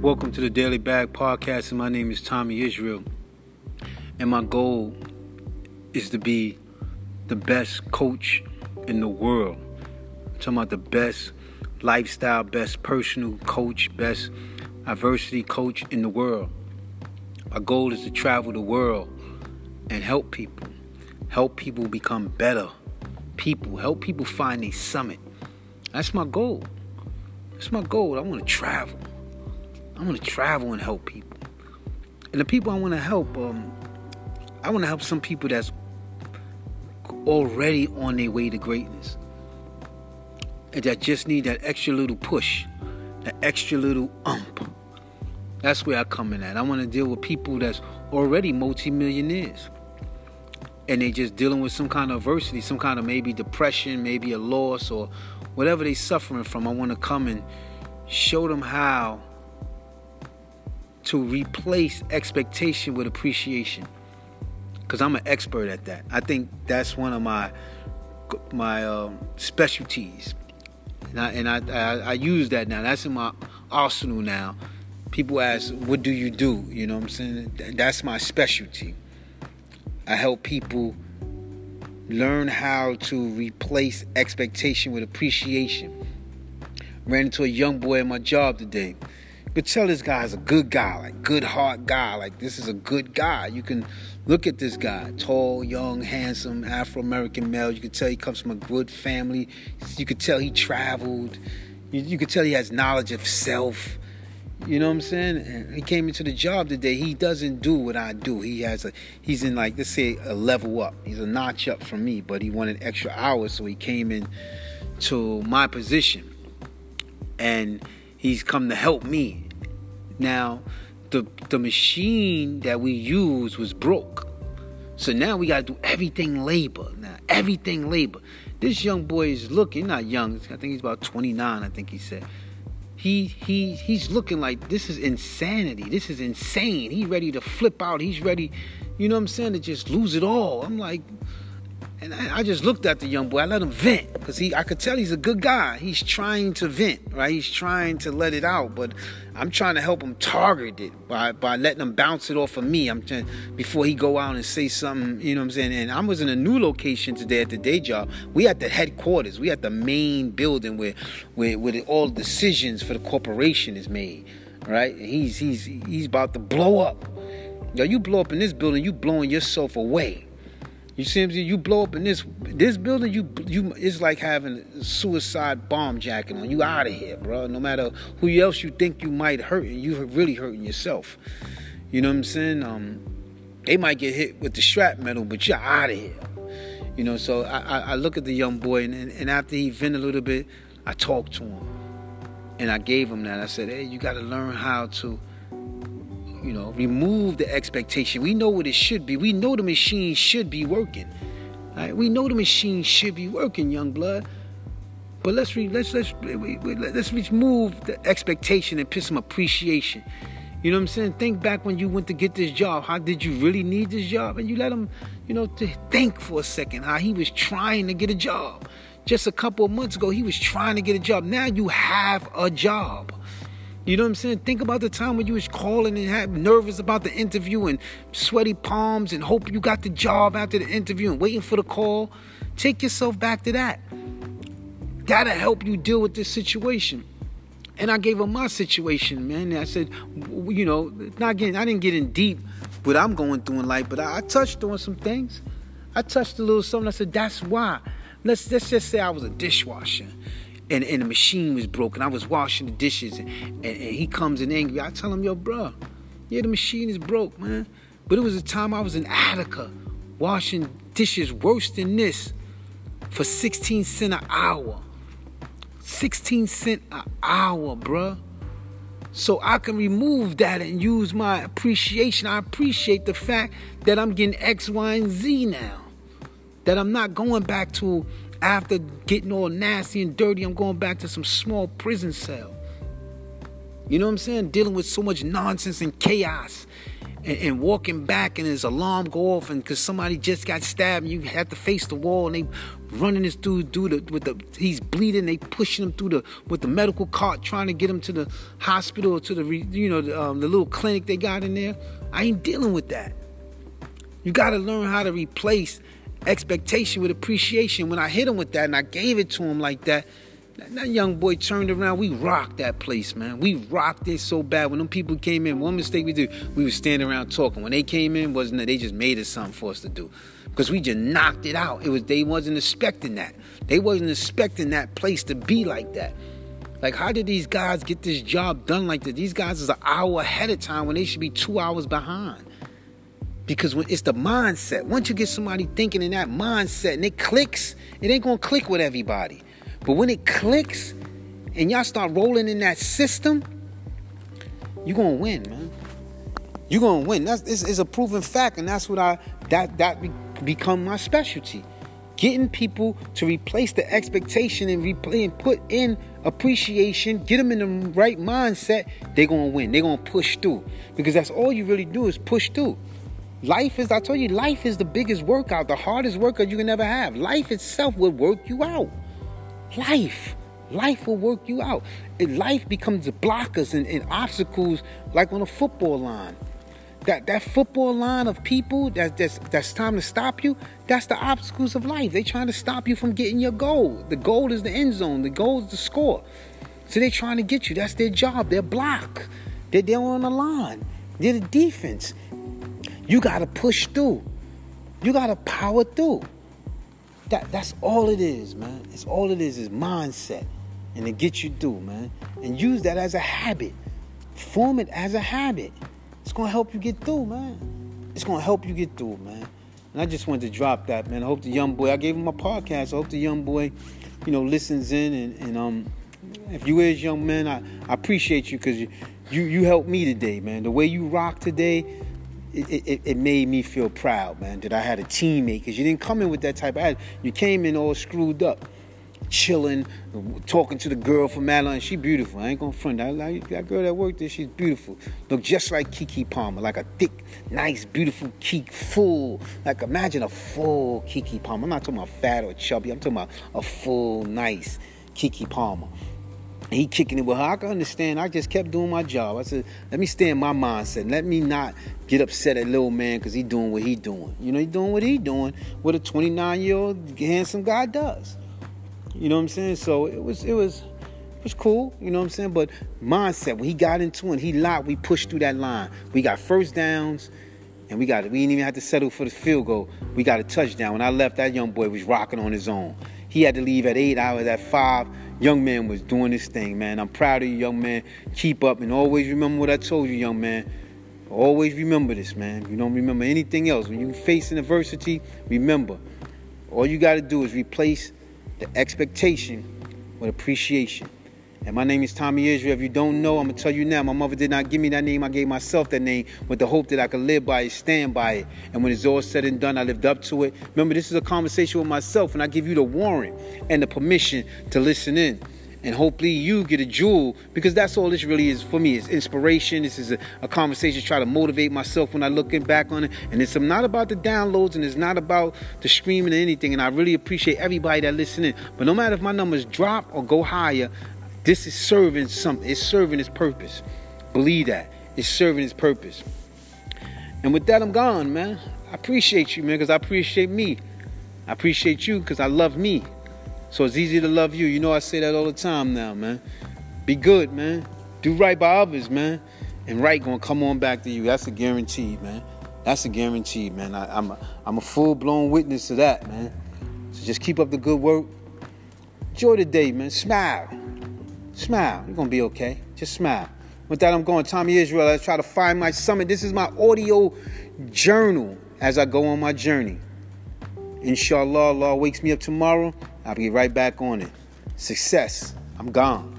Welcome to the Daily Bag Podcast, and my name is Tommy Israel. And my goal is to be the best coach in the world. I'm talking about the best lifestyle, best personal coach, best adversity coach in the world. My goal is to travel the world and help people. Help people become better people. Help people find a summit. That's my goal. That's my goal. I want to travel. I want to travel and help people. And the people I want to help, um, I want to help some people that's already on their way to greatness. And that just need that extra little push, that extra little ump. That's where I come in at. I want to deal with people that's already multimillionaires. And they just dealing with some kind of adversity, some kind of maybe depression, maybe a loss, or whatever they suffering from. I want to come and show them how to replace expectation with appreciation. Because i'm an expert at that. I think that's one of my my um, specialties. And, I, and I, I, I use that now. That's in my arsenal now. People ask what do you do? You know what i'm saying? That's my specialty. I help people learn how to replace expectation with appreciation. Ran into a young boy at my job today could tell this guy's a good guy, like good heart guy. Like this is a good guy. You can look at this guy, tall, young, handsome, Afro American male. You can tell he comes from a good family. You could tell he traveled. You, you could tell he has knowledge of self. You know what I'm saying? And he came into the job today. He doesn't do what I do. He has a he's in like let's say a level up. He's a notch up from me, but he wanted extra hours, so he came in to my position. And he's come to help me now, the the machine that we used was broke. So now we gotta do everything labor. Now everything labor. This young boy is looking not young. I think he's about 29. I think he said. He he he's looking like this is insanity. This is insane. He's ready to flip out. He's ready, you know what I'm saying, to just lose it all. I'm like, and I, I, just looked at the young boy. I let him vent because he, I could tell he's a good guy. He's trying to vent, right? He's trying to let it out, but I'm trying to help him target it by, by letting him bounce it off of me. I'm trying before he go out and say something. You know what I'm saying? And I was in a new location today at the day job. We at the headquarters. We at the main building where where, where all decisions for the corporation is made. Right? He's he's he's about to blow up. Yo, you blow up in this building, you blowing yourself away. You see what I'm saying? You blow up in this this building, you you it's like having a suicide bomb jacket on. You out of here, bro. No matter who else you think you might hurt, you really hurting yourself. You know what I'm saying? Um, they might get hit with the strap metal, but you're out of here. You know, so I, I, I look at the young boy, and, and after he vent a little bit, I talked to him, and I gave him that. I said, "Hey, you got to learn how to." You know, remove the expectation. We know what it should be. We know the machine should be working. Right? We know the machine should be working, young blood. But let's re, let's let's let's remove the expectation and put some appreciation. You know what I'm saying? Think back when you went to get this job. How did you really need this job? And you let him, you know, to think for a second how he was trying to get a job. Just a couple of months ago, he was trying to get a job. Now you have a job. You know what I'm saying? Think about the time when you was calling and had nervous about the interview and sweaty palms and hope you got the job after the interview and waiting for the call. Take yourself back to that. That'll help you deal with this situation. And I gave him my situation, man. I said, you know, not getting, I didn't get in deep what I'm going through in life, but I, I touched on some things. I touched a little something. I said, that's why. Let's let's just say I was a dishwasher and, and the machine was broken. I was washing the dishes, and, and, and, he comes in angry. I tell him, yo, bro, yeah, the machine is broke, man. But it was a time I was in Attica washing dishes worse than this for 16 cent an hour. 16 cent an hour, bruh. So I can remove that and use my appreciation. I appreciate the fact that I'm getting X, Y, and Z now. That I'm not going back to after getting all nasty and dirty, I'm going back to some small prison cell. You know what I'm saying? Dealing with so much nonsense and chaos and, and walking back and his alarm go off and because somebody just got stabbed and you have to face the wall and they running this dude the with the he's bleeding they pushing him through the with the medical cart trying to get him to the hospital or to the you know the, um, the little clinic they got in there i ain't dealing with that you got to learn how to replace expectation with appreciation when i hit him with that and i gave it to him like that that young boy turned around. We rocked that place, man. We rocked it so bad. When them people came in, one mistake we did, we was standing around talking. When they came in, wasn't? They just made it something for us to do, because we just knocked it out. It was they wasn't expecting that. They wasn't expecting that place to be like that. Like, how did these guys get this job done like that? These guys is an hour ahead of time when they should be two hours behind. Because when it's the mindset. Once you get somebody thinking in that mindset and it clicks, it ain't gonna click with everybody. But when it clicks and y'all start rolling in that system, you're gonna win, man. You're gonna win. That's this is a proven fact, and that's what I that that be, become my specialty. Getting people to replace the expectation and replay and put in appreciation, get them in the right mindset, they're gonna win. They're gonna push through. Because that's all you really do is push through. Life is, I told you, life is the biggest workout, the hardest workout you can ever have. Life itself will work you out. Life. Life will work you out. And life becomes blockers and, and obstacles like on a football line. That that football line of people that, that's that's time to stop you, that's the obstacles of life. They're trying to stop you from getting your goal. The goal is the end zone, the goal is the score. So they're trying to get you. That's their job. They're block. They're, they're on the line. They're the defense. You gotta push through. You gotta power through. That that's all it is, man. It's all it is is mindset. And to get you through, man. And use that as a habit. Form it as a habit. It's gonna help you get through, man. It's gonna help you get through, man. And I just wanted to drop that, man. I hope the young boy, I gave him a podcast. I hope the young boy, you know, listens in and, and um if you is young man, I, I appreciate you because you, you you helped me today, man. The way you rock today, it, it, it, made me feel proud, man, that I had a teammate. Because you didn't come in with that type of attitude. You came in all screwed up, chilling, talking to the girl from Madeline. She beautiful. I ain't gonna front. That, that girl that worked there, she's beautiful. Look just like Keke Palmer, like a thick, nice, beautiful Keke, full. Like imagine a full Keke Palmer. I'm not talking about fat or chubby. I'm talking about a full, nice Keke Palmer he kicking it with her. I can understand. I just kept doing my job. I said, let me stay in my mindset. Let me not get upset at little man because he doing what he doing. You know, he doing what he doing. What a 29 year old handsome guy does. You know what I'm saying? So it was it was it was cool. You know what I'm saying? But mindset when he got into it, he locked. We pushed through that line. We got first downs. And we got. We didn't even have to settle for the field goal. We got a touchdown. When I left, that young boy was rocking on his own. He had to leave at eight. I was at five young man was doing this thing, man. I'm proud of you, young man. Keep up and always remember what I told you, young man. Always remember this, man. You don't remember anything else. When you facing adversity, remember. All you got to do is replace the expectation with appreciation. And my name is Tommy Israel. If you don't know, I'm gonna tell you now. My mother did not give me that name. I gave myself that name with the hope that I could live by it, stand by it. And when it's all said and done, I lived up to it. Remember, this is a conversation with myself, and I give you the warrant and the permission to listen in and hopefully you get a jewel because that's all this really is for me it's inspiration this is a, a conversation to try to motivate myself when i looking back on it and it's not about the downloads and it's not about the streaming or anything and i really appreciate everybody that listening but no matter if my numbers drop or go higher this is serving something. It's serving its purpose. Believe that. It's serving its purpose. And with that, I'm gone, man. I appreciate you, man, because I appreciate me. I appreciate you because I love me. So it's easy to love you. You know I say that all the time now, man. Be good, man. Do right by others, man. And right gonna come on back to you. That's a guarantee, man. That's a guarantee, man. I, am a, I'm a full-blown witness to that, man. So just keep up the good work. Enjoy the day, man. Smile. Smile. You're going to be okay. Just smile. With that, I'm going Tommy Israel. I try to find my summit. This is my audio journal as I go on my journey. Inshallah, Allah wakes me up tomorrow. I'll be right back on it. Success. I'm gone.